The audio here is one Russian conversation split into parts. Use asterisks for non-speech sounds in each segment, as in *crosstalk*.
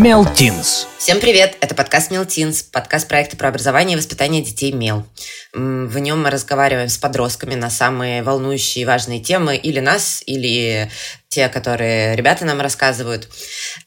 Мелтинс. Всем привет! Это подкаст Мелтинс, подкаст проекта про образование и воспитание детей Мел. В нем мы разговариваем с подростками на самые волнующие и важные темы или нас, или те, которые ребята нам рассказывают.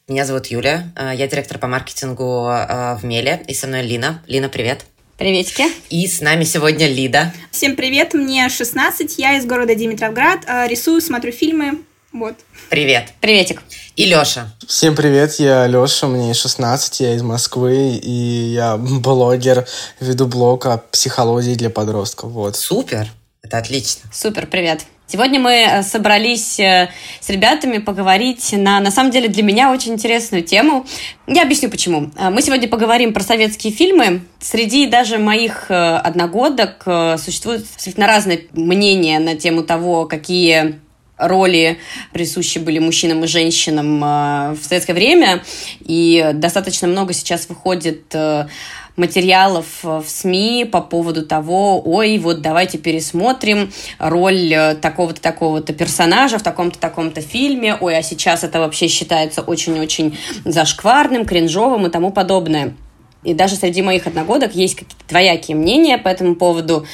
Меня зовут Юля, э, я директор по маркетингу э, в Меле, и со мной Лина. Лина, привет! Приветики. И с нами сегодня Лида. Всем привет, мне 16, я из города Димитровград, э, рисую, смотрю фильмы, вот. Привет. Приветик. И Лёша. Всем привет, я Лёша, мне 16, я из Москвы, и я блогер, веду блог о психологии для подростков. Вот. Супер, это отлично. Супер, привет. Сегодня мы э, собрались э, с ребятами поговорить на, на самом деле, для меня очень интересную тему. Я объясню, почему. Э, мы сегодня поговорим про советские фильмы. Среди даже моих одногодок существуют абсолютно разные мнения на тему того, какие роли присущи были мужчинам и женщинам в советское время. И достаточно много сейчас выходит материалов э, в СМИ по поводу того, ой, вот давайте пересмотрим роль э, такого-то, такого-то персонажа в таком-то, таком-то фильме, ой, а сейчас это вообще считается очень-очень зашкварным, кринжовым и тому подобное. И даже среди моих одногодок есть какие-то двоякие мнения по этому поводу.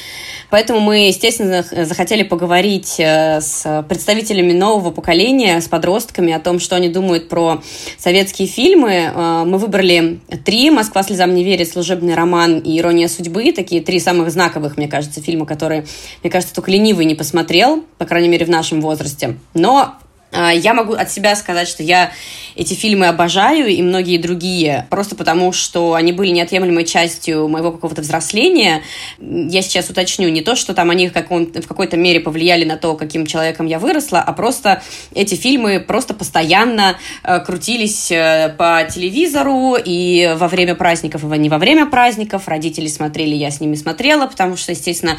Поэтому мы, естественно, захотели поговорить э, с представителями нового поколения, с подростками о том, что они думают про советские фильмы. Э, мы выбрали три «Москва слезам не верит», «Служебный роман» и «Ирония судьбы». Такие три самых знаковых, мне кажется, фильма, которые, мне кажется, только ленивый не посмотрел, по крайней мере, в нашем возрасте. Но я могу от себя сказать, что я эти фильмы обожаю и многие другие, просто потому что они были неотъемлемой частью моего какого-то взросления. Я сейчас уточню не то, что там они в, в какой-то мере повлияли на то, каким человеком я выросла, а просто эти фильмы просто постоянно э, крутились э, по телевизору и во время праздников, и не во время праздников. Родители смотрели, я с ними смотрела, потому что, естественно,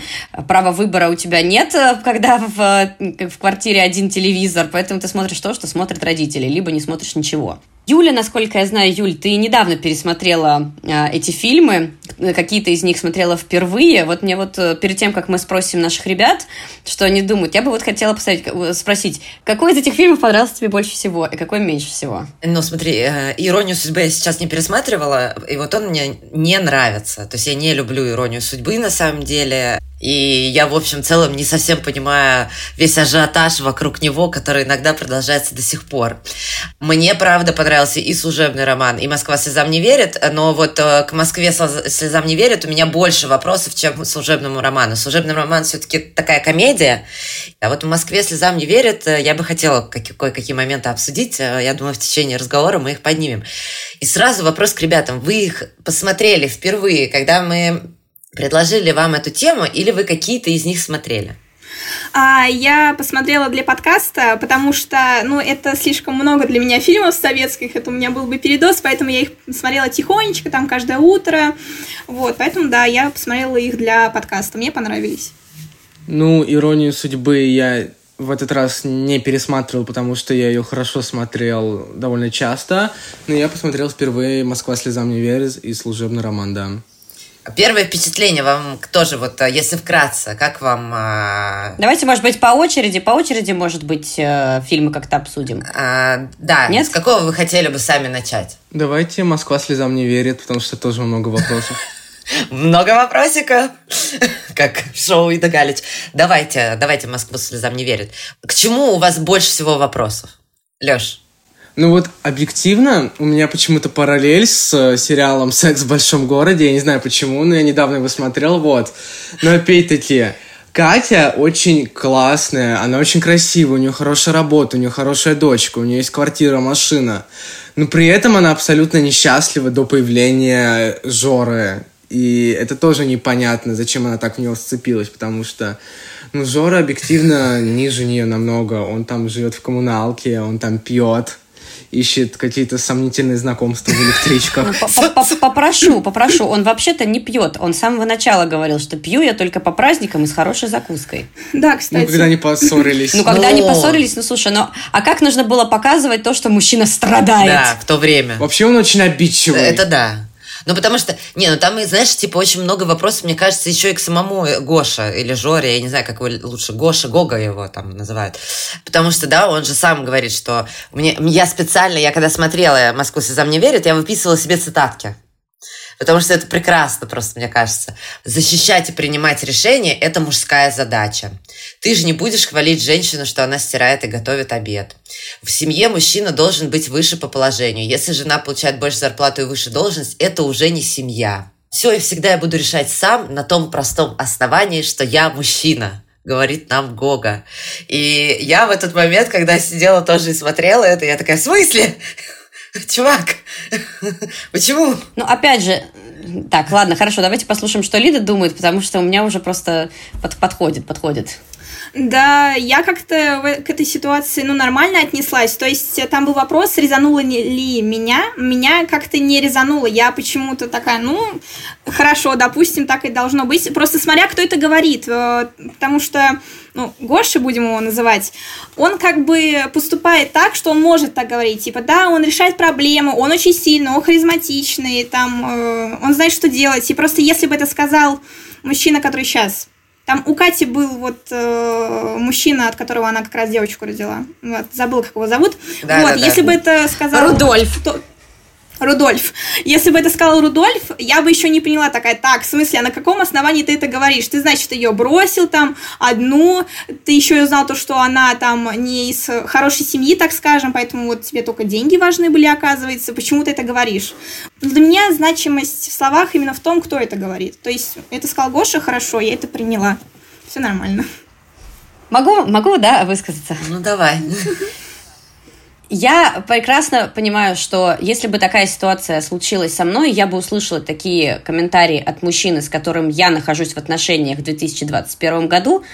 права выбора у тебя нет, э, когда в, в квартире один телевизор, поэтому ты смотришь то, что смотрят родители, либо не смотришь ничего. Юля, насколько я знаю, Юль, ты недавно пересмотрела э, эти фильмы, какие-то из них смотрела впервые. Вот мне вот э, перед тем, как мы спросим наших ребят, что они думают, я бы вот хотела поставить, э, спросить, какой из этих фильмов понравился тебе больше всего и какой меньше всего? Ну, смотри, э, «Иронию судьбы» я сейчас не пересматривала, и вот он мне не нравится. То есть я не люблю «Иронию судьбы» на самом деле. И я, в общем, целом не совсем понимаю весь ажиотаж вокруг него, который иногда продолжается до сих пор. Мне, правда, понравился и служебный роман, и «Москва слезам не верит», но вот э, к «Москве слезам не верит» у меня больше вопросов, чем к служебному роману. Служебный роман все-таки такая комедия, а вот в «Москве слезам не верит» э, я бы хотела кое-какие моменты обсудить. Э, я думаю, в течение разговора мы их поднимем. И сразу вопрос к ребятам. Вы их посмотрели впервые, когда мы Предложили вам эту тему или вы какие-то из них смотрели? А, я посмотрела для подкаста, потому что, ну, это слишком много для меня фильмов советских, это у меня был бы передоз, поэтому я их смотрела тихонечко, там, каждое утро, вот, поэтому, да, я посмотрела их для подкаста, мне понравились. Ну, «Иронию судьбы» я в этот раз не пересматривал, потому что я ее хорошо смотрел довольно часто, но я посмотрел впервые «Москва слезам не верит» и «Служебный роман», да. Первое впечатление вам тоже, вот э, если вкратце, как вам... Э... Давайте, может быть, по очереди, по очереди, может быть, э, фильмы как-то обсудим. А, да, Нет? с какого вы хотели бы сами начать? Давайте «Москва слезам не верит», потому что тоже много вопросов. Много вопросиков, как шоу Ида Галич. Давайте, давайте «Москва слезам не верит». К чему у вас больше всего вопросов? Леш? Ну вот, объективно, у меня почему-то параллель с э, сериалом «Секс в большом городе». Я не знаю почему, но я недавно его смотрел, вот. Но опять-таки, Катя очень классная, она очень красивая, у нее хорошая работа, у нее хорошая дочка, у нее есть квартира, машина. Но при этом она абсолютно несчастлива до появления Жоры. И это тоже непонятно, зачем она так в него сцепилась, потому что ну, Жора объективно ниже нее намного. Он там живет в коммуналке, он там пьет ищет какие-то сомнительные знакомства в электричках. Ну, попрошу, попрошу. Он вообще-то не пьет. Он с самого начала говорил, что пью я только по праздникам и с хорошей закуской. Да, кстати. Ну, когда они поссорились. Ну, когда они поссорились, ну, слушай, ну, а как нужно было показывать то, что мужчина страдает? Да, в то время. Вообще он очень обидчивый. Это да. Ну, потому что, не, ну там, знаешь, типа очень много вопросов, мне кажется, еще и к самому Гоша или Жоре, я не знаю, как его лучше, Гоша, Гога его там называют. Потому что, да, он же сам говорит, что мне, я специально, я когда смотрела «Москву слезам не верит», я выписывала себе цитатки. Потому что это прекрасно просто, мне кажется. Защищать и принимать решения – это мужская задача. Ты же не будешь хвалить женщину, что она стирает и готовит обед. В семье мужчина должен быть выше по положению. Если жена получает больше зарплату и выше должность, это уже не семья. Все и всегда я буду решать сам на том простом основании, что я мужчина говорит нам Гога. И я в этот момент, когда сидела тоже и смотрела это, я такая, в смысле? *laughs* Чувак, почему? Ну, опять же, так, ладно, хорошо, давайте послушаем, что Лида думает, потому что у меня уже просто под, подходит, подходит. Да, я как-то к этой ситуации, ну, нормально отнеслась. То есть э, там был вопрос, резануло ли меня. Меня как-то не резануло. Я почему-то такая, ну, хорошо, допустим, так и должно быть. Просто смотря, кто это говорит. Э, потому что, ну, Гоша, будем его называть, он как бы поступает так, что он может так говорить. Типа, да, он решает проблемы, он очень сильный, он харизматичный, там, э, он знает, что делать. И просто если бы это сказал мужчина, который сейчас там у Кати был вот э, мужчина, от которого она как раз девочку родила. Вот, забыл, как его зовут. Да, вот, да, если да. бы это сказал... Рудольф. То, Рудольф. Если бы это сказал Рудольф, я бы еще не поняла такая, так, в смысле, а на каком основании ты это говоришь? Ты, значит, ее бросил там одну, ты еще и узнал то, что она там не из хорошей семьи, так скажем, поэтому вот тебе только деньги важны были, оказывается. Почему ты это говоришь? Для меня значимость в словах именно в том, кто это говорит. То есть, это сказал Гоша, хорошо, я это приняла. Все нормально. Могу, могу, да, высказаться? Ну, давай. Я прекрасно понимаю, что если бы такая ситуация случилась со мной, я бы услышала такие комментарии от мужчины, с которым я нахожусь в отношениях в 2021 году.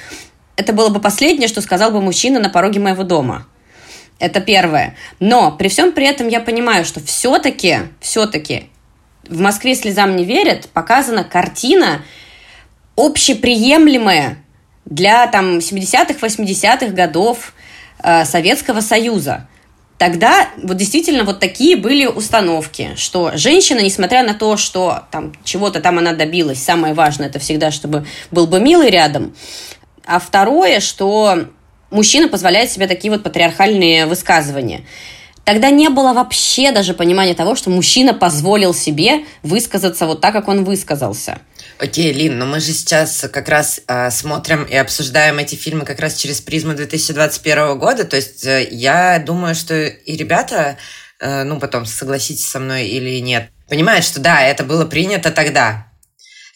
Это было бы последнее, что сказал бы мужчина на пороге моего дома. Это первое. Но при всем при этом я понимаю, что все-таки, все-таки в Москве слезам не верят, показана картина общеприемлемая для там 70-х, 80-х годов э, Советского Союза. Тогда вот действительно вот такие были установки, что женщина, несмотря на то, что там чего-то там она добилась, самое важное это всегда, чтобы был бы милый рядом, а второе, что мужчина позволяет себе такие вот патриархальные высказывания. Тогда не было вообще даже понимания того, что мужчина позволил себе высказаться вот так, как он высказался. Окей, Лин, но мы же сейчас как раз э, смотрим и обсуждаем эти фильмы как раз через призму 2021 года. То есть э, я думаю, что и ребята, э, ну потом согласитесь со мной или нет, понимают, что да, это было принято тогда.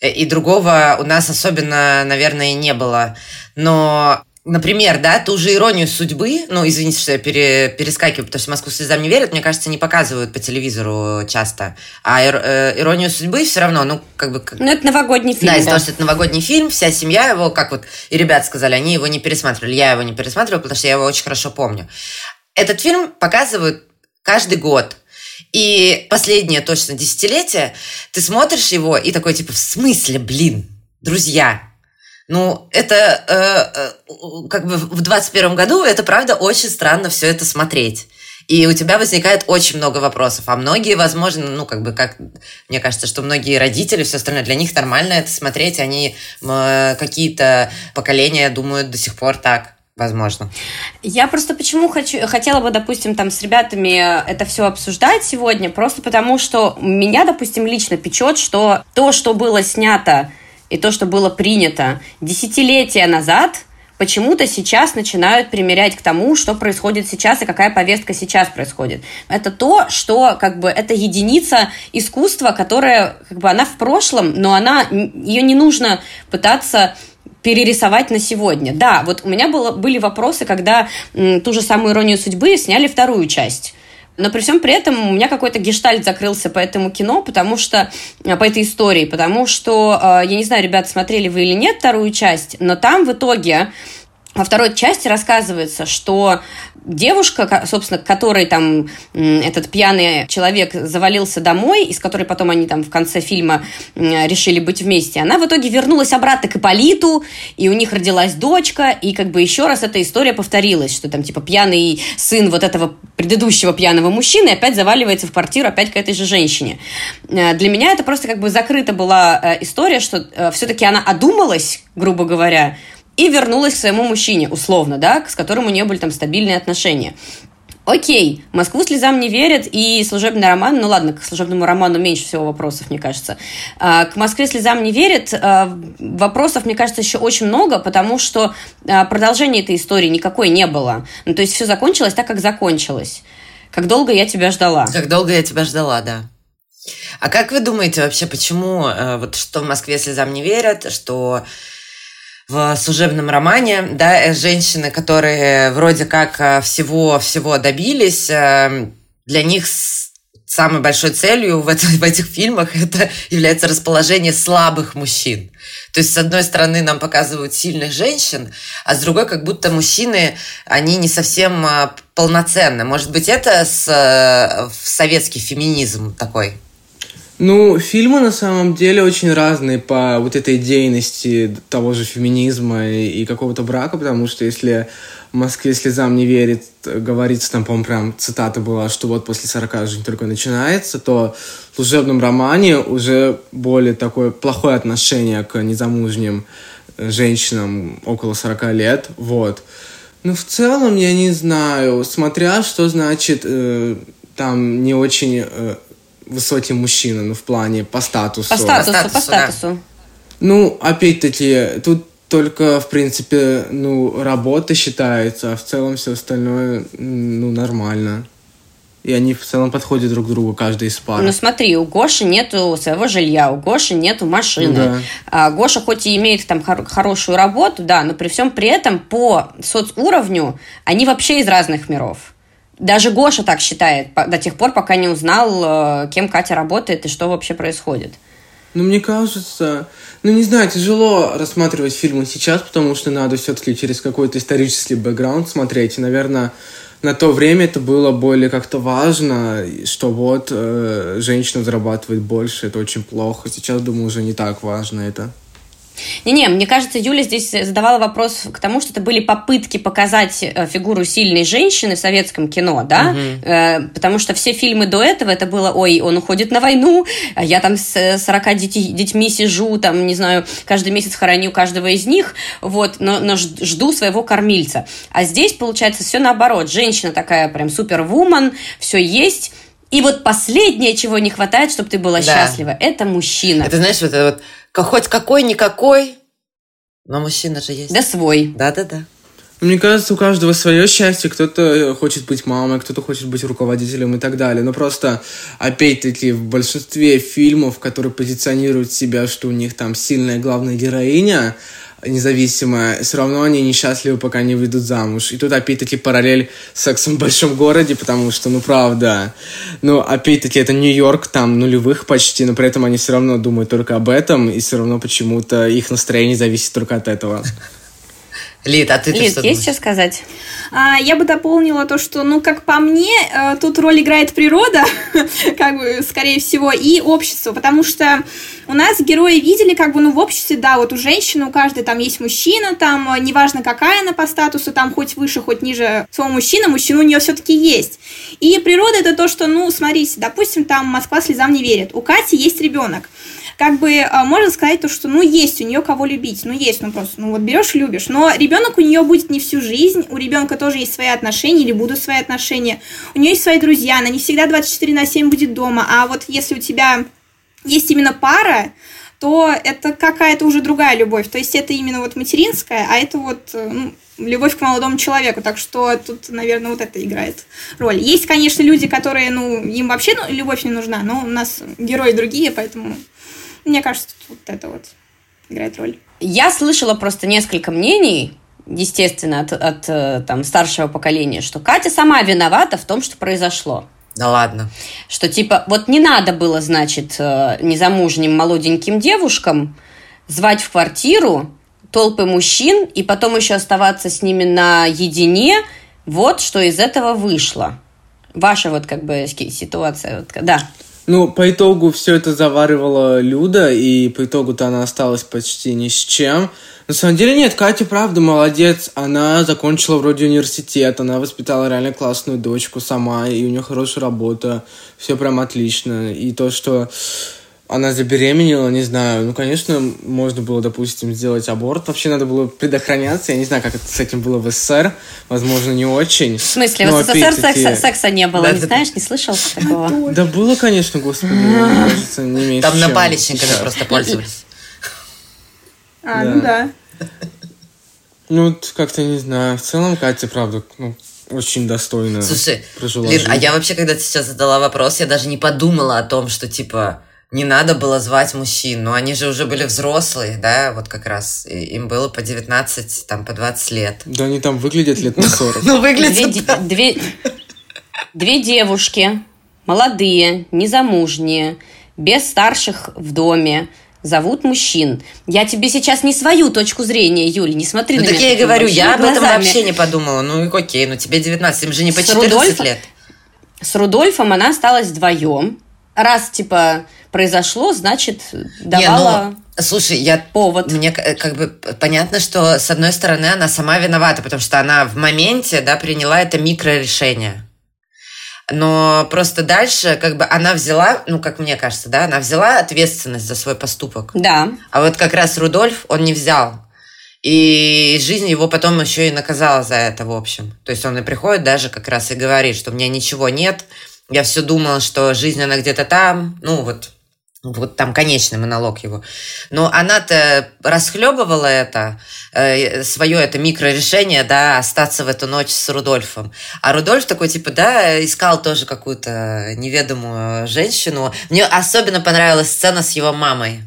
Э, и другого у нас особенно, наверное, не было. Но Например, да, ту же иронию судьбы, ну, извините, что я пере, перескакиваю, потому что «Москву слезам не верят», мне кажется, не показывают по телевизору часто. А ир, э, иронию судьбы все равно, ну, как бы... Как... Ну, это новогодний фильм, Да, из-за того, что это новогодний фильм, вся семья его, как вот и ребят сказали, они его не пересматривали. Я его не пересматривала, потому что я его очень хорошо помню. Этот фильм показывают каждый год. И последнее точно десятилетие ты смотришь его и такой, типа, в смысле, блин, друзья, ну, это э, э, как бы в 21 году это правда очень странно все это смотреть. И у тебя возникает очень много вопросов. А многие, возможно, ну, как бы, как мне кажется, что многие родители, все остальное, для них нормально это смотреть. Они э, какие-то поколения думают до сих пор так. Возможно. Я просто почему хочу, хотела бы, допустим, там с ребятами это все обсуждать сегодня, просто потому что меня, допустим, лично печет, что то, что было снято и то, что было принято десятилетия назад, почему-то сейчас начинают примерять к тому, что происходит сейчас и какая повестка сейчас происходит. Это то, что как бы это единица искусства, которая как бы она в прошлом, но она ее не нужно пытаться перерисовать на сегодня. Да, вот у меня было, были вопросы, когда м, ту же самую иронию судьбы сняли вторую часть. Но при всем при этом у меня какой-то гештальт закрылся по этому кино, потому что э, по этой истории, потому что, э, я не знаю, ребята, смотрели вы или нет вторую часть, но там в итоге во второй части рассказывается, что девушка, собственно, которой там этот пьяный человек завалился домой, и с которой потом они там в конце фильма решили быть вместе, она в итоге вернулась обратно к Иполиту, и у них родилась дочка, и как бы еще раз эта история повторилась, что там типа пьяный сын вот этого предыдущего пьяного мужчины опять заваливается в квартиру опять к этой же женщине. Э, для меня это просто как бы закрыта была э, история, что э, все-таки она одумалась, грубо говоря, и вернулась к своему мужчине, условно, да, с которым у нее были там стабильные отношения. Окей, Москву слезам не верят, и служебный роман, ну ладно, к служебному роману меньше всего вопросов, мне кажется. А, к Москве слезам не верят, а, вопросов, мне кажется, еще очень много, потому что а, продолжения этой истории никакой не было. Ну, то есть все закончилось так, как закончилось. Как долго я тебя ждала. Как долго я тебя ждала, да. А как вы думаете вообще, почему э, вот что в Москве слезам не верят, что в служебном романе, да, э, женщины, которые вроде как всего-всего э, добились, э, для них самой большой целью в, это, *laughs* в этих фильмах это является расположение слабых мужчин. То есть, с одной стороны, нам показывают сильных женщин, а с другой, как будто мужчины, они не совсем полноценны. Может быть, это с, советский феминизм такой? Ну, фильмы на самом деле очень разные по вот этой идейности того же феминизма и, и какого-то брака, потому что если в Москве слезам не верит, говорится там, по-моему, прям цитата была, что вот после 40 жизнь только начинается, то в служебном романе уже более такое плохое отношение к незамужним женщинам около 40 лет, вот. Ну, в целом, я не знаю, смотря что значит э, там не очень э, высокий мужчина, ну, в плане по статусу. По статусу, по статусу. По статусу. Да. Ну, опять-таки, тут только, в принципе, ну, работа считается, а в целом все остальное, ну, нормально. И они в целом подходят друг к другу, каждый из пар. Ну смотри, у Гоши нету своего жилья, у Гоши нету машины. Да. А, Гоша хоть и имеет там хор- хорошую работу, да, но при всем при этом по соцуровню они вообще из разных миров. Даже Гоша так считает до тех пор, пока не узнал, э, кем Катя работает и что вообще происходит. Ну, мне кажется, ну, не знаю, тяжело рассматривать фильмы сейчас, потому что надо все-таки через какой-то исторический бэкграунд смотреть. И, наверное, на то время это было более как-то важно, что вот э, женщина зарабатывает больше, это очень плохо. Сейчас, думаю, уже не так важно это. Не-не, мне кажется, Юля здесь задавала вопрос к тому, что это были попытки показать э, фигуру сильной женщины в советском кино, да, угу. потому что все фильмы до этого это было, ой, он уходит на войну, а я там с 40 детей, детьми сижу, там, не знаю, каждый месяц хороню каждого из них, вот, но, но жду своего кормильца. А здесь, получается, все наоборот, женщина такая прям супервумен, все есть, и вот последнее, чего не хватает, чтобы ты была да. счастлива, это мужчина. Это знаешь, вот это вот хоть какой-никакой, но мужчина же есть. Да свой. Да-да-да. Мне кажется, у каждого свое счастье. Кто-то хочет быть мамой, кто-то хочет быть руководителем и так далее. Но просто, опять-таки, в большинстве фильмов, которые позиционируют себя, что у них там сильная главная героиня, независимая, все равно они несчастливы, пока не выйдут замуж. И тут опять-таки параллель с сексом в большом городе, потому что, ну, правда, ну, опять-таки, это Нью-Йорк, там, нулевых почти, но при этом они все равно думают только об этом, и все равно почему-то их настроение зависит только от этого. Лид, а ты Лид, что есть что сказать? А, я бы дополнила то, что, ну, как по мне, э, тут роль играет природа, *laughs* как бы, скорее всего, и общество, потому что у нас герои видели, как бы, ну, в обществе, да, вот у женщины, у каждой там есть мужчина, там, э, неважно, какая она по статусу, там, хоть выше, хоть ниже своего мужчины, мужчина у нее все-таки есть. И природа это то, что, ну, смотрите, допустим, там Москва слезам не верит, у Кати есть ребенок как бы а, можно сказать то, что ну есть у нее кого любить, ну есть, ну просто, ну вот берешь любишь, но ребенок у нее будет не всю жизнь, у ребенка тоже есть свои отношения или будут свои отношения, у нее есть свои друзья, она не всегда 24 на 7 будет дома, а вот если у тебя есть именно пара, то это какая-то уже другая любовь. То есть это именно вот материнская, а это вот э, ну, любовь к молодому человеку. Так что тут, наверное, вот это играет роль. Есть, конечно, люди, которые, ну, им вообще ну, любовь не нужна, но у нас герои другие, поэтому мне кажется, тут вот это вот играет роль. Я слышала просто несколько мнений, естественно, от, от э, там, старшего поколения, что Катя сама виновата в том, что произошло. Да ладно. Что типа, вот не надо было, значит, э, незамужним молоденьким девушкам звать в квартиру толпы мужчин и потом еще оставаться с ними наедине, вот что из этого вышло. Ваша вот как бы ситуация, вот, да. Ну, по итогу все это заваривала Люда, и по итогу-то она осталась почти ни с чем. На самом деле нет, Катя правда молодец. Она закончила вроде университет, она воспитала реально классную дочку сама, и у нее хорошая работа, все прям отлично. И то, что она забеременела, не знаю, ну, конечно, можно было, допустим, сделать аборт. Вообще надо было предохраняться. Я не знаю, как это с этим было в СССР. Возможно, не очень. В смысле, в СССР секса, секса не было, да, не знаешь, не слышал такого? Да было, конечно, господи, мне кажется, не меньше. Там напалищниками просто пользовались. *laughs* А, ну да. Ну, как-то не знаю. В целом, Катя, правда, ну, очень достойно Слушай, Лин, а я вообще, когда ты сейчас задала вопрос, я даже не подумала о том, что, типа, не надо было звать мужчин, но они же уже были взрослые, да, вот как раз, и им было по 19, там, по 20 лет. Да они там выглядят лет на 40. Ну, выглядят, две, две девушки, молодые, незамужние, без старших в доме, зовут мужчин. Я тебе сейчас не свою точку зрения, Юль, не смотри ну, на так меня. я и говорю, я об этом вообще не подумала. Ну, окей, ну тебе 19, им же не по 14 Рудольфом, лет. С Рудольфом она осталась вдвоем. Раз, типа, произошло, значит, давала... Не, ну, Слушай, я повод. Мне как бы понятно, что с одной стороны она сама виновата, потому что она в моменте, да, приняла это микрорешение. Но просто дальше, как бы она взяла, ну, как мне кажется, да, она взяла ответственность за свой поступок. Да. А вот как раз Рудольф, он не взял. И жизнь его потом еще и наказала за это, в общем. То есть он и приходит даже как раз и говорит, что у меня ничего нет, я все думала, что жизнь, она где-то там, ну, вот вот там конечный монолог его. Но она-то расхлебывала это, э, свое это микрорешение, да, остаться в эту ночь с Рудольфом. А Рудольф такой, типа, да, искал тоже какую-то неведомую женщину. Мне особенно понравилась сцена с его мамой.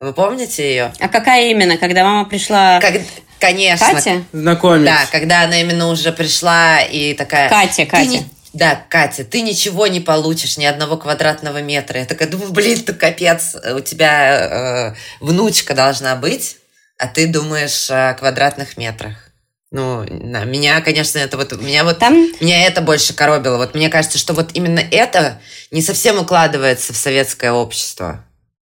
Вы помните ее? А какая именно? Когда мама пришла... Как... Конечно. Катя? Знакомец. Да, когда она именно уже пришла и такая... Катя, Катя. Не... Да, Катя, ты ничего не получишь, ни одного квадратного метра. Я такая думаю, блин, ты капец, у тебя э, внучка должна быть, а ты думаешь о квадратных метрах. Ну, да, меня, конечно, это вот, меня вот, Там... меня это больше коробило. Вот мне кажется, что вот именно это не совсем укладывается в советское общество.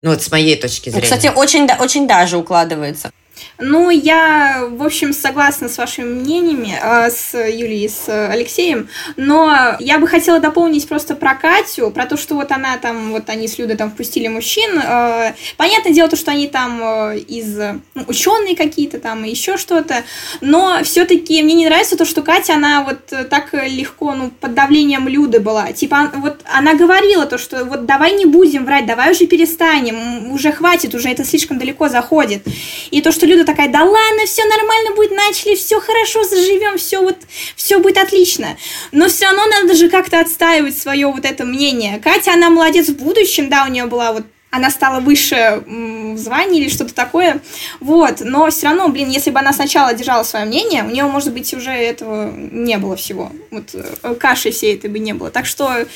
Ну, вот с моей точки зрения. Кстати, очень, очень даже укладывается. Ну, я, в общем, согласна с вашими мнениями, э, с Юлией, с Алексеем, но я бы хотела дополнить просто про Катю, про то, что вот она там, вот они с Людой там впустили мужчин. Э, понятное дело, то, что они там э, из ну, ученые какие-то там и еще что-то, но все-таки мне не нравится то, что Катя, она вот так легко, ну, под давлением Люды была. Типа, вот она говорила то, что вот давай не будем врать, давай уже перестанем, уже хватит, уже это слишком далеко заходит. И то, что Люда такая, да ладно, все нормально будет, начали, все хорошо, заживем, все вот, все будет отлично. Но все равно надо же как-то отстаивать свое вот это мнение. Катя, она молодец в будущем, да, у нее была вот она стала выше в звании или что-то такое. Вот. Но все равно, блин, если бы она сначала держала свое мнение, у нее, может быть, уже этого не было всего. Вот э, каши всей этой бы не было. Так что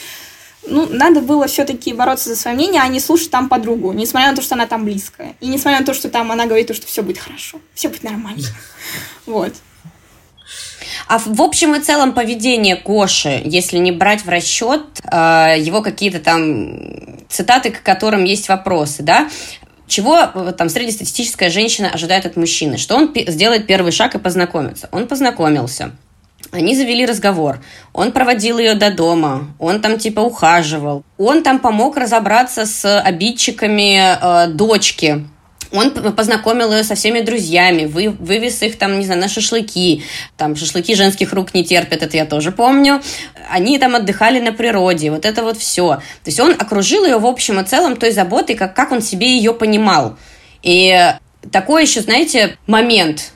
ну, надо было все-таки бороться за свое мнение, а не слушать там подругу, несмотря на то, что она там близкая. И несмотря на то, что там она говорит, что все будет хорошо, все будет нормально. *laughs* Вот. А в общем и целом поведение Коши, если не брать в расчет э, его какие-то там цитаты, к которым есть вопросы, да, чего э, там среднестатистическая женщина ожидает от мужчины? Что он сделает первый шаг и познакомится? Он познакомился. Они завели разговор. Он проводил ее до дома, он там типа ухаживал, он там помог разобраться с обидчиками э, дочки. Он познакомил ее со всеми друзьями, вы, вывез их там, не знаю, на шашлыки. Там шашлыки женских рук не терпят, это я тоже помню. Они там отдыхали на природе, вот это вот все. То есть он окружил ее в общем и целом той заботой, как, как он себе ее понимал. И такой еще, знаете, момент –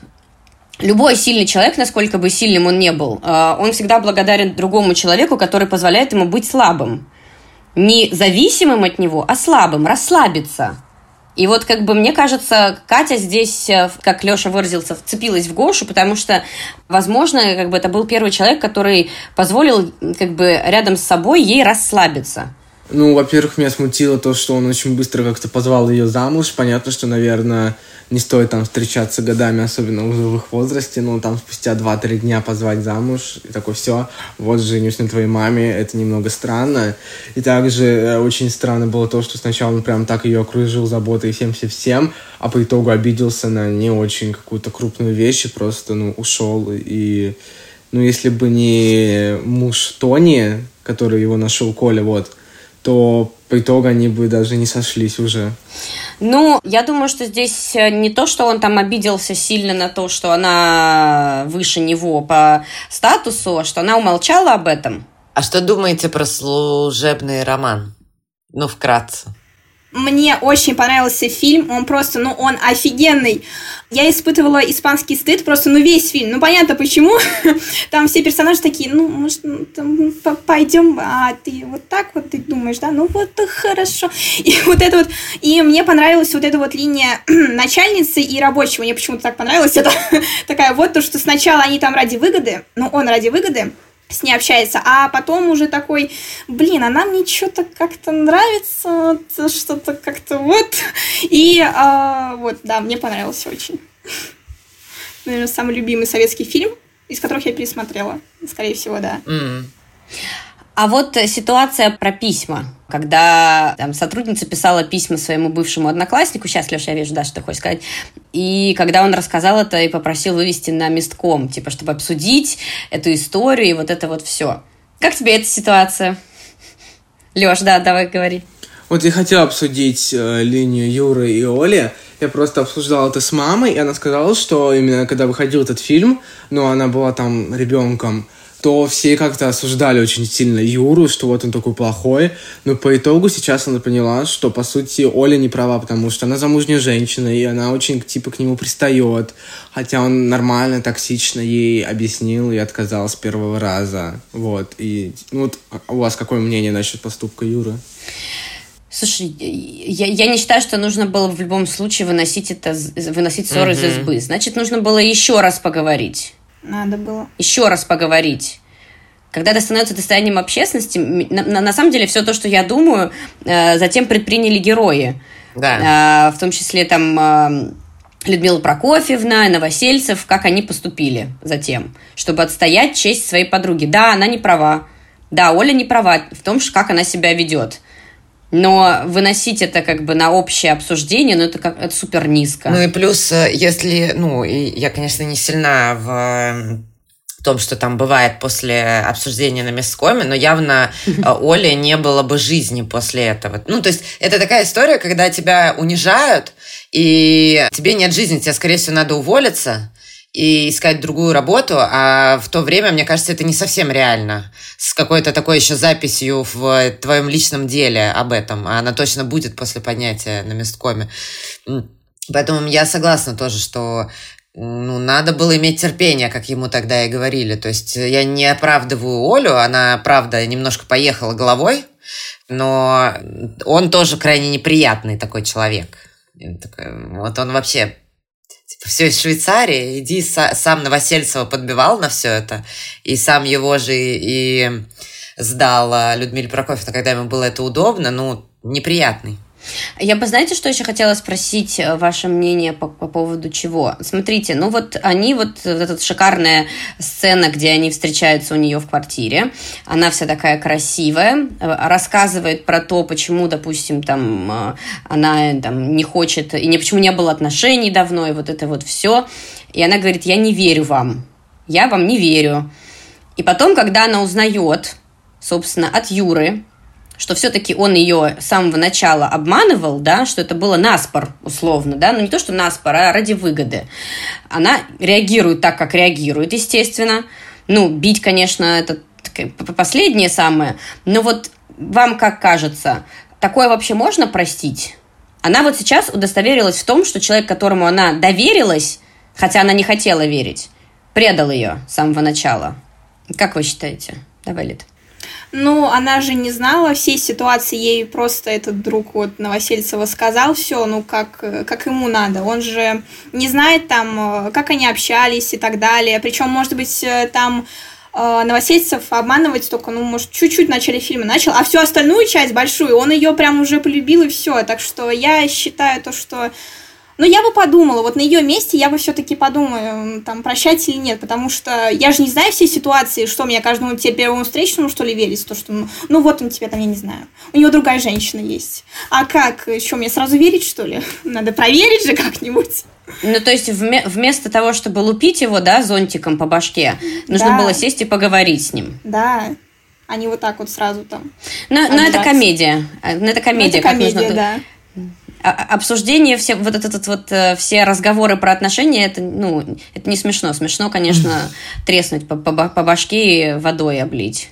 любой сильный человек, насколько бы сильным он не был, э, он всегда благодарен другому человеку, который позволяет ему быть слабым. Не зависимым от него, а слабым, расслабиться. И вот как бы мне кажется, Катя здесь, э, как Леша выразился, вцепилась в Гошу, потому что, возможно, как бы это был первый человек, который позволил как бы рядом с собой ей расслабиться. Ну, во-первых, меня смутило то, что он очень быстро как-то позвал ее замуж. Понятно, что, наверное, не стоит там встречаться годами, особенно в их возрасте, но там спустя 2-3 дня позвать замуж, и такое все, вот женюсь на твоей маме, это немного странно. И также э, очень странно было то, что сначала он прям так ее окружил заботой всем-всем-всем, а по итогу обиделся на не очень какую-то крупную вещь и просто, ну, ушел. И, ну, если бы не муж Тони, который его нашел, Коля, вот, то по итогу они бы даже не сошлись уже. Ну, я думаю, что здесь э, не то, что он там обиделся сильно на то, что она выше него по статусу, а что она умолчала об этом. А что думаете про служебный роман? Ну, вкратце. Мне очень понравился фильм, он просто, ну, он офигенный. Я испытывала испанский стыд просто, ну, весь фильм. Ну, понятно, почему. *laughs* Там все персонажи такие, ну, может, ну, там, пойдем, а ты вот так вот ты думаешь, да, ну, вот хорошо. *laughs* И вот это вот, и мне понравилась вот эта вот линия *clears throat* начальницы и рабочего. Мне почему-то так понравилось. Это *laughs* такая вот то, что сначала они там ради выгоды, ну, он ради выгоды, с ней общается, а потом уже такой, блин, она мне что-то как-то нравится, что-то как-то вот. И а, вот, да, мне понравился очень. Наверное, самый любимый советский фильм, из которых я пересмотрела, скорее всего, да. Mm. А вот э, ситуация про письма, когда там, сотрудница писала письма своему бывшему однокласснику, сейчас, Леша, я вижу, да, что ты хочешь сказать, и когда он рассказал это и попросил вывести на местком, типа, чтобы обсудить эту историю и вот это вот все. Как тебе эта ситуация? Леш, да, давай говори. Вот я хотел обсудить э, линию Юры и Оли. Я просто обсуждал это с мамой, и она сказала, что именно когда выходил этот фильм, ну, она была там ребенком, то все как-то осуждали очень сильно Юру, что вот он такой плохой. Но по итогу сейчас она поняла, что, по сути, Оля не права, потому что она замужняя женщина, и она очень, типа, к нему пристает. Хотя он нормально, токсично ей объяснил и отказал с первого раза. Вот. И ну, вот у вас какое мнение насчет поступка Юры? Слушай, я, я не считаю, что нужно было в любом случае выносить это, выносить ссоры mm-hmm. из избы. Значит, нужно было еще раз поговорить. Надо было. Еще раз поговорить. Когда это становится достоянием общественности, на, на, на самом деле все то, что я думаю, э, затем предприняли герои. Да. Э, в том числе там э, Людмила Прокофьевна, Новосельцев, как они поступили затем, чтобы отстоять честь своей подруги. Да, она не права. Да, Оля не права в том, как она себя ведет. Но выносить это как бы на общее обсуждение, ну это как это супер низко. Ну и плюс, э, если, ну, и я, конечно, не сильна в том, что там бывает после обсуждения на месткоме, но явно э, Оле не было бы жизни после этого. Ну, то есть это такая история, когда тебя унижают, и тебе нет жизни, тебе, скорее всего, надо уволиться, и искать другую работу, а в то время, мне кажется, это не совсем реально. С какой-то такой еще записью в твоем личном деле об этом. А она точно будет после поднятия на месткоме. Поэтому я согласна тоже, что ну, надо было иметь терпение, как ему тогда и говорили. То есть я не оправдываю Олю, она, правда, немножко поехала головой, но он тоже крайне неприятный такой человек. Вот он вообще типа, все из Швейцарии, иди сам Новосельцева подбивал на все это, и сам его же и сдал Людмиле Прокофьевна, когда ему было это удобно, ну, неприятный. Я бы, знаете, что еще хотела спросить э, ваше мнение по, по поводу чего? Смотрите, ну вот они, вот, вот эта шикарная сцена, где они встречаются у нее в квартире, она вся такая красивая, э, рассказывает про то, почему, допустим, там э, она там не хочет, и не, почему не было отношений давно, и вот это вот все. И она говорит, я не верю вам, я вам не верю. И потом, когда она узнает, собственно, от Юры, что все-таки он ее с самого начала обманывал, да, что это было наспор, условно, да, ну не то, что наспор, а ради выгоды. Она реагирует так, как реагирует, естественно. Ну, бить, конечно, это последнее самое, но вот вам как кажется, такое вообще можно простить? Она вот сейчас удостоверилась в том, что человек, которому она доверилась, хотя она не хотела верить, предал ее с самого начала. Как вы считаете? Давай, Лид. Ну, она же не знала всей ситуации, ей просто этот друг вот Новосельцева сказал все, ну, как, как ему надо. Он же не знает там, как они общались и так далее. Причем, может быть, там э, Новосельцев обманывать только, ну, может, чуть-чуть в начале фильма начал, а всю остальную часть большую он ее прям уже полюбил и все. Так что я считаю то, что но я бы подумала, вот на ее месте я бы все-таки подумаю, там, прощать или нет, потому что я же не знаю все ситуации, что мне каждому тебе первому встречному, что ли, верить, то, что, ну, вот он тебе там, я не знаю, у него другая женщина есть. А как, что, мне сразу верить, что ли? *laughs* Надо проверить же как-нибудь. Ну, то есть вместо того, чтобы лупить его, да, зонтиком по башке, нужно да. было сесть и поговорить с ним. Да, а не вот так вот сразу там. Но, но это комедия. Но это комедия. Ну, это комедия, нужно... да. А, а, обсуждение, все, вот этот вот, э, все разговоры про отношения, это, ну, это не смешно. Смешно, конечно, *laughs* треснуть по, по, по башке и водой облить.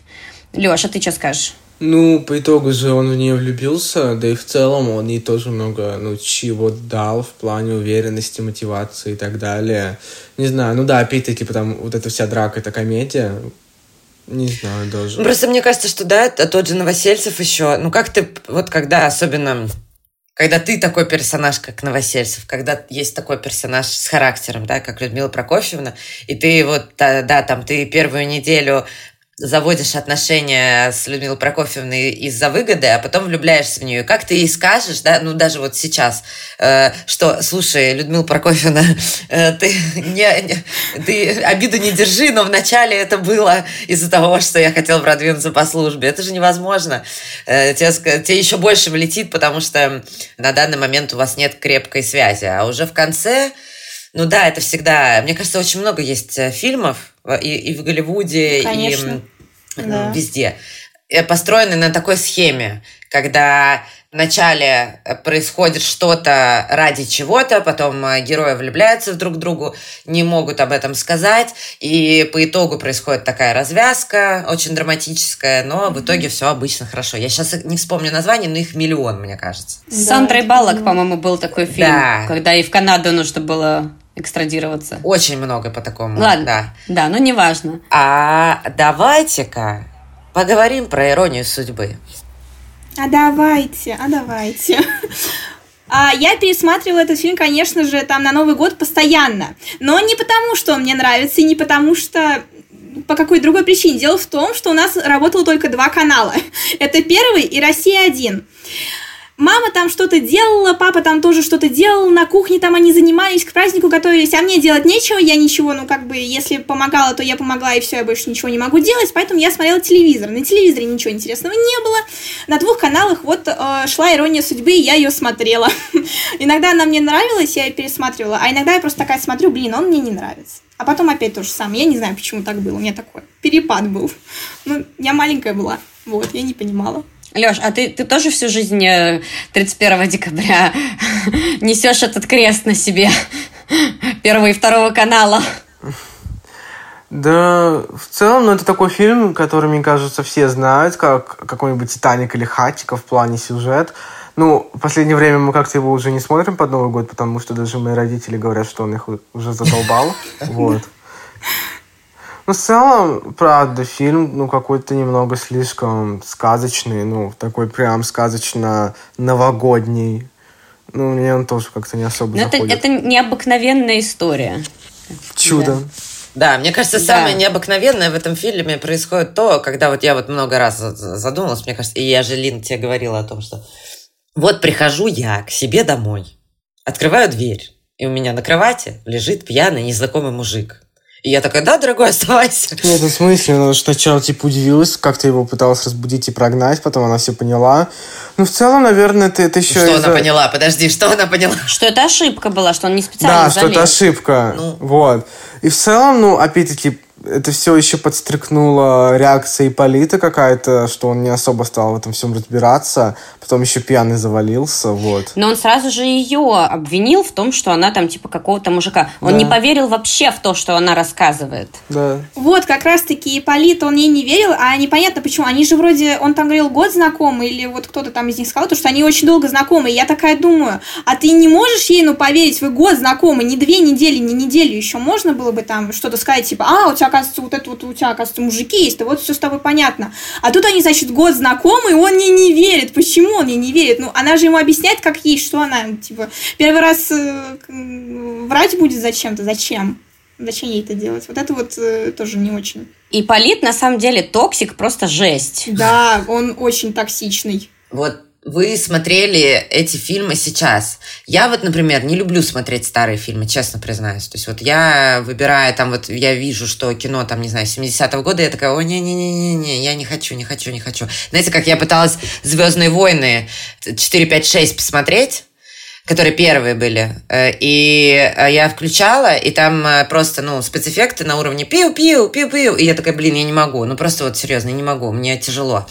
Леша, ты что скажешь? Ну, по итогу же он в нее влюбился, да и в целом он ей тоже много, ну, чего дал в плане уверенности, мотивации и так далее. Не знаю, ну да, опять-таки, потому вот эта вся драка, это комедия, не знаю даже. Просто мне кажется, что да, тот же Новосельцев еще, ну как ты, вот когда особенно когда ты такой персонаж, как Новосельцев, когда есть такой персонаж с характером, да, как Людмила Прокофьевна, и ты вот, да, там, ты первую неделю заводишь отношения с Людмилой Прокофьевной из-за выгоды, а потом влюбляешься в нее. Как ты ей скажешь, да, ну даже вот сейчас, э, что, слушай, Людмила Прокофьевна, э, ты, не, не, ты обиду не держи, но вначале это было из-за того, что я хотела продвинуться по службе. Это же невозможно. Э, тебе, тебе еще больше влетит, потому что на данный момент у вас нет крепкой связи. А уже в конце ну да, это всегда... Мне кажется, очень много есть э, фильмов и, и в Голливуде, Конечно. и да. везде, э, построены на такой схеме, когда вначале э, происходит что-то ради чего-то, потом герои влюбляются в друг другу, не могут об этом сказать, и по итогу происходит такая развязка, очень драматическая, но в итоге все обычно хорошо. Я сейчас не вспомню название, но их миллион, мне кажется. С Сандрой Баллок, по-моему, был такой фильм, да. когда и в Канаду нужно было экстрадироваться. Очень много по такому. Ладно, да, да но неважно. А давайте-ка поговорим про иронию судьбы. А давайте, а давайте. А я пересматривала этот фильм, конечно же, там на Новый год постоянно. Но не потому, что он мне нравится, и не потому, что по какой другой причине. Дело в том, что у нас работало только два канала. Это первый и Россия-1 мама там что-то делала, папа там тоже что-то делал, на кухне там они занимались, к празднику готовились, а мне делать нечего, я ничего, ну как бы, если помогала, то я помогла, и все, я больше ничего не могу делать, поэтому я смотрела телевизор. На телевизоре ничего интересного не было, на двух каналах вот э, шла «Ирония судьбы», и я ее смотрела. *laughs* иногда она мне нравилась, я ее пересматривала, а иногда я просто такая смотрю, блин, он мне не нравится. А потом опять то же самое. Я не знаю, почему так было. У меня такой перепад был. Ну, я маленькая была. Вот, я не понимала. Леш, а ты, ты тоже всю жизнь 31 э, декабря *laughs* несешь этот крест на себе *laughs* первого и второго канала? Да, в целом, ну, это такой фильм, который, мне кажется, все знают, как какой-нибудь «Титаник» или «Хатика» в плане сюжет. Ну, в последнее время мы как-то его уже не смотрим под Новый год, потому что даже мои родители говорят, что он их уже задолбал. *laughs* Вот. Ну, в целом, правда, фильм, ну, какой-то немного слишком сказочный, ну, такой прям сказочно-новогодний. Ну, мне он тоже как-то не особо Но заходит. Это, это необыкновенная история. Чудо. Да. Да, мне кажется, да. самое необыкновенное в этом фильме происходит то, когда вот я вот много раз задумалась, мне кажется, и я же, Лин, тебе говорила о том, что вот прихожу я к себе домой, открываю дверь, и у меня на кровати лежит пьяный незнакомый мужик. И я такая, да, дорогой, *laughs* оставайся. Нет, в смысле, она же сначала типа удивилась, как ты его пыталась разбудить и прогнать, потом она все поняла. Ну, в целом, наверное, это, это еще... Что она поняла? Подожди, что она поняла? *laughs* Что это ошибка была, что он не специально Да, залез. что это ошибка. Ну. Вот. И в целом, ну, опять-таки, это все еще подстрекнуло реакция Иполита какая-то, что он не особо стал в этом всем разбираться. Потом еще пьяный завалился, вот. Но он сразу же ее обвинил в том, что она там типа какого-то мужика. Он да. не поверил вообще в то, что она рассказывает. Да. Вот, как раз-таки Иполит, он ей не верил, а непонятно почему. Они же вроде, он там говорил, год знакомы, или вот кто-то там из них сказал, то, что они очень долго знакомы. И я такая думаю, а ты не можешь ей, ну, поверить, вы год знакомы, не две недели, не неделю еще можно было бы там что-то сказать, типа, а, у тебя оказывается, вот это вот у тебя, оказывается, мужики есть, да вот все с тобой понятно. А тут они, значит, год знакомы, и он мне не верит. Почему он мне не верит? Ну, она же ему объясняет, как есть, что она, типа, первый раз э, врать будет зачем-то, зачем? Зачем ей это делать? Вот это вот э, тоже не очень Ипполит на самом деле toxic, просто жесть. Да, он очень токсичный. Вот вы смотрели эти фильмы сейчас. Я вот, например, не люблю смотреть старые фильмы, честно признаюсь. То есть вот я выбираю там вот, я вижу, что кино там, не знаю, 70-го года, я такая, о, не-не-не-не, я не хочу, не хочу, не хочу. Знаете, как я пыталась «Звездные войны» 4, 5, 6 посмотреть, которые первые были. Э, и э, я включала, и там э, просто, ну, спецэффекты на уровне пиу-пиу, пиу-пиу. И я такая, блин, я не могу. Ну, просто вот серьезно, не могу, мне тяжело.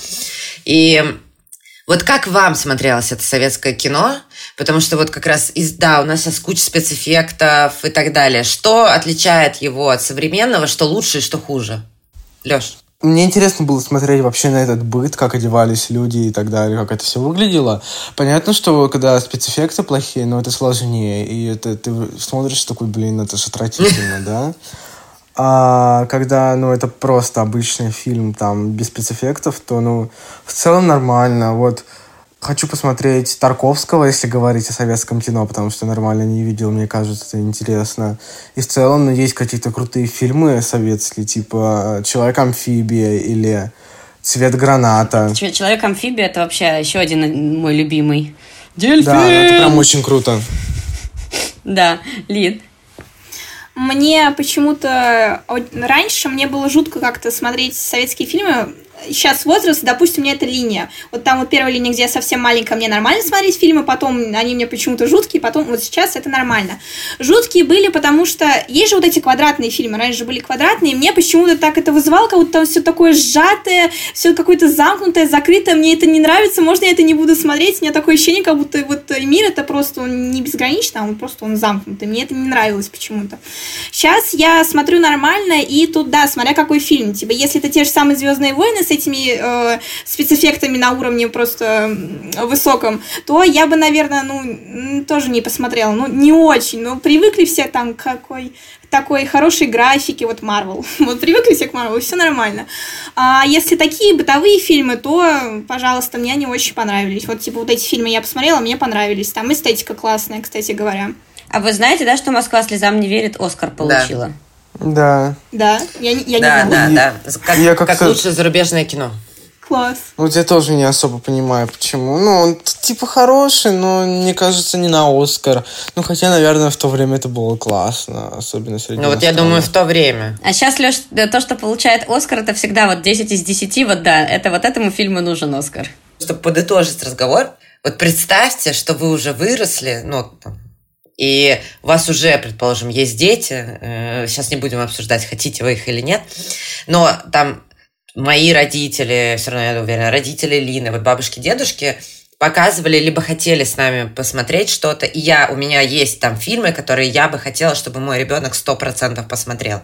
И вот как вам смотрелось это советское кино? Потому что вот как раз, из, да, у нас сейчас куча спецэффектов и так далее. Что отличает его от современного, что лучше и что хуже? Леш? Мне интересно было смотреть вообще на этот быт, как одевались люди и так далее, как это все выглядело. Понятно, что когда спецэффекты плохие, но это сложнее. И это ты смотришь такой, блин, это же отвратительно, *laughs* да? А когда, ну, это просто обычный фильм, там, без спецэффектов, то, ну, в целом нормально. Вот хочу посмотреть Тарковского, если говорить о советском кино, потому что нормально не видел, мне кажется, это интересно. И в целом, ну, есть какие-то крутые фильмы советские, типа «Человек-амфибия» или «Цвет граната». «Человек-амфибия» — это вообще еще один мой любимый. Дельфин! Да, это прям очень круто. Да, Лид, мне почему-то раньше мне было жутко как-то смотреть советские фильмы сейчас возраст, допустим, у меня это линия. Вот там вот первая линия, где я совсем маленькая, мне нормально смотреть фильмы, потом они мне почему-то жуткие, потом вот сейчас это нормально. Жуткие были, потому что есть же вот эти квадратные фильмы, раньше же были квадратные, и мне почему-то так это вызывало, как будто там все такое сжатое, все какое-то замкнутое, закрытое, мне это не нравится, можно я это не буду смотреть, у меня такое ощущение, как будто вот мир это просто он не безграничный, а он просто он замкнутый, мне это не нравилось почему-то. Сейчас я смотрю нормально, и тут, да, смотря какой фильм, типа, если это те же самые «Звездные войны», с этими э, спецэффектами на уровне просто высоком, то я бы, наверное, ну, тоже не посмотрела. Ну, не очень. Ну, привыкли все там к какой такой хорошей графики, вот Марвел. *laughs* Вот привыкли все к Марвел, все нормально. А если такие бытовые фильмы, то, пожалуйста, мне они очень понравились. Вот, типа, вот эти фильмы я посмотрела, мне понравились. Там эстетика классная, кстати говоря. А вы знаете, да, что Москва слезам не верит, Оскар получила? Да. Да. Да, я, я да, не знала. Да, да, как, я как, как лучшее зарубежное кино. Класс. Вот я тоже не особо понимаю, почему. Ну, он типа хороший, но, мне кажется, не на Оскар. Ну, хотя, наверное, в то время это было классно, особенно среди Ну, вот я думаю, в то время. А сейчас, Леш, то, что получает Оскар, это всегда вот 10 из 10, вот да, это вот этому фильму нужен Оскар. Чтобы подытожить разговор, вот представьте, что вы уже выросли, ну, там, и у вас уже, предположим, есть дети, э, сейчас не будем обсуждать, хотите вы их или нет, но там мои родители, все равно я уверена, родители Лины, вот бабушки, дедушки, показывали, либо хотели с нами посмотреть что-то. И я, у меня есть там фильмы, которые я бы хотела, чтобы мой ребенок сто процентов посмотрел.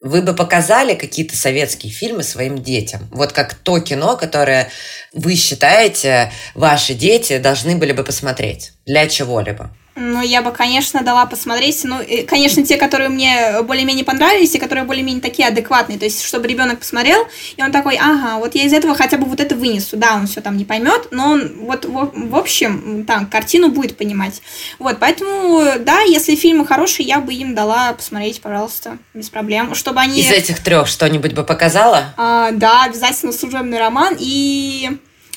Вы бы показали какие-то советские фильмы своим детям? Вот как то кино, которое вы считаете, ваши дети должны были бы посмотреть для чего-либо? Ну, я бы, конечно, дала посмотреть. Ну, конечно, те, которые мне более-менее понравились, и которые более-менее такие адекватные. То есть, чтобы ребенок посмотрел, и он такой, ага, вот я из этого хотя бы вот это вынесу. Да, он все там не поймет, но он вот в, в общем там картину будет понимать. Вот, поэтому, да, если фильмы хорошие, я бы им дала посмотреть, пожалуйста, без проблем. Чтобы они... Из этих трех что-нибудь бы показала? А, да, обязательно служебный роман и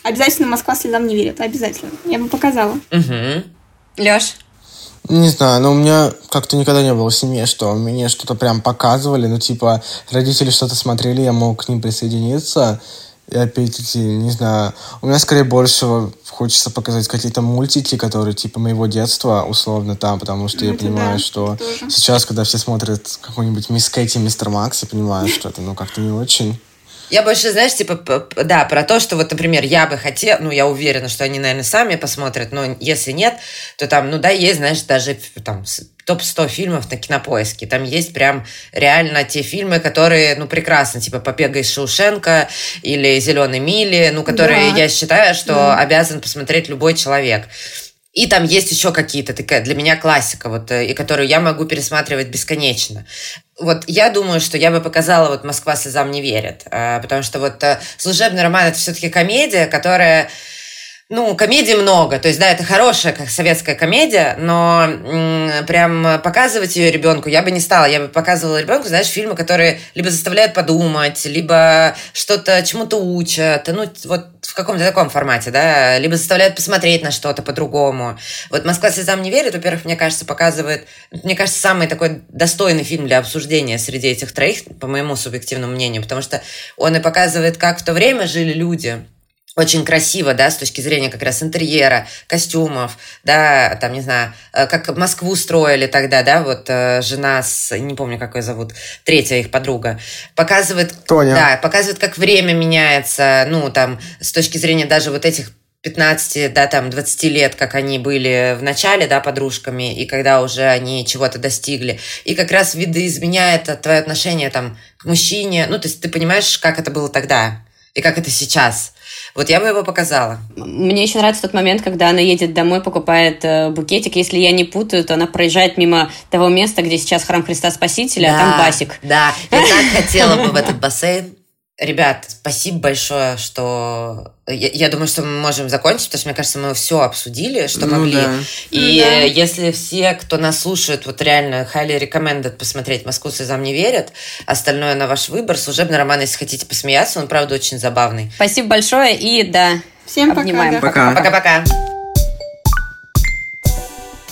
обязательно Москва слезам не верит. Обязательно. Я бы показала. Угу. Леш? Не знаю, но у меня как-то никогда не было в семье, что мне что-то прям показывали, ну, типа, родители что-то смотрели, я мог к ним присоединиться, и опять-таки, не знаю, у меня скорее больше хочется показать какие-то мультики, которые типа моего детства, условно, там, потому что ну, я понимаю, да, что сейчас, когда все смотрят какой-нибудь Мисс Кэти, Мистер Макс, я понимаю, что это, ну, как-то не очень. Я больше, знаешь, типа, да, про то, что вот, например, я бы хотела, ну, я уверена, что они, наверное, сами посмотрят, но если нет, то там, ну, да, есть, знаешь, даже там топ-100 фильмов на кинопоиске. Там есть прям реально те фильмы, которые, ну, прекрасны, типа «Побега из Шоушенка» или «Зеленый мили», ну, которые да. я считаю, что да. обязан посмотреть любой человек. И там есть еще какие-то такая для меня классика, вот, э, и которую я могу пересматривать бесконечно. Вот я думаю, что я бы показала вот «Москва слезам не верит», э, потому что вот э, «Служебный роман» — это все-таки комедия, которая ну, комедий много. То есть, да, это хорошая как советская комедия, но м, прям показывать ее ребенку я бы не стала. Я бы показывала ребенку, знаешь, фильмы, которые либо заставляют подумать, либо что-то чему-то учат. Ну, вот в каком-то таком формате, да, либо заставляют посмотреть на что-то по-другому. Вот «Москва слезам не верит», во-первых, мне кажется, показывает, мне кажется, самый такой достойный фильм для обсуждения среди этих троих, по моему субъективному мнению, потому что он и показывает, как в то время жили люди, очень красиво, да, с точки зрения как раз интерьера, костюмов, да, там, не знаю, э, как Москву строили тогда, да, вот э, жена с, не помню, как ее зовут, третья их подруга, показывает, Тоня. да, показывает, как время меняется, ну, там, с точки зрения даже вот этих 15, да, там, 20 лет, как они были в начале, да, подружками, и когда уже они чего-то достигли. И как раз видоизменяет твое отношение, там, к мужчине. Ну, то есть ты понимаешь, как это было тогда и как это сейчас. Вот я бы его показала. Мне еще нравится тот момент, когда она едет домой, покупает э, букетик. Если я не путаю, то она проезжает мимо того места, где сейчас храм Христа Спасителя, да, а там басик. Да, я так *laughs* хотела бы в этот бассейн. Ребят, спасибо большое, что... Я, я думаю, что мы можем закончить, потому что, мне кажется, мы все обсудили, что Ну могли. да. И Да. если все, кто нас слушает, вот реально highly recommended посмотреть «Москву слезам не верят», остальное на ваш выбор. Служебный роман, если хотите посмеяться, он, правда, очень забавный. Спасибо большое и да, Всем обнимаем. да. Пока. Пока-пока.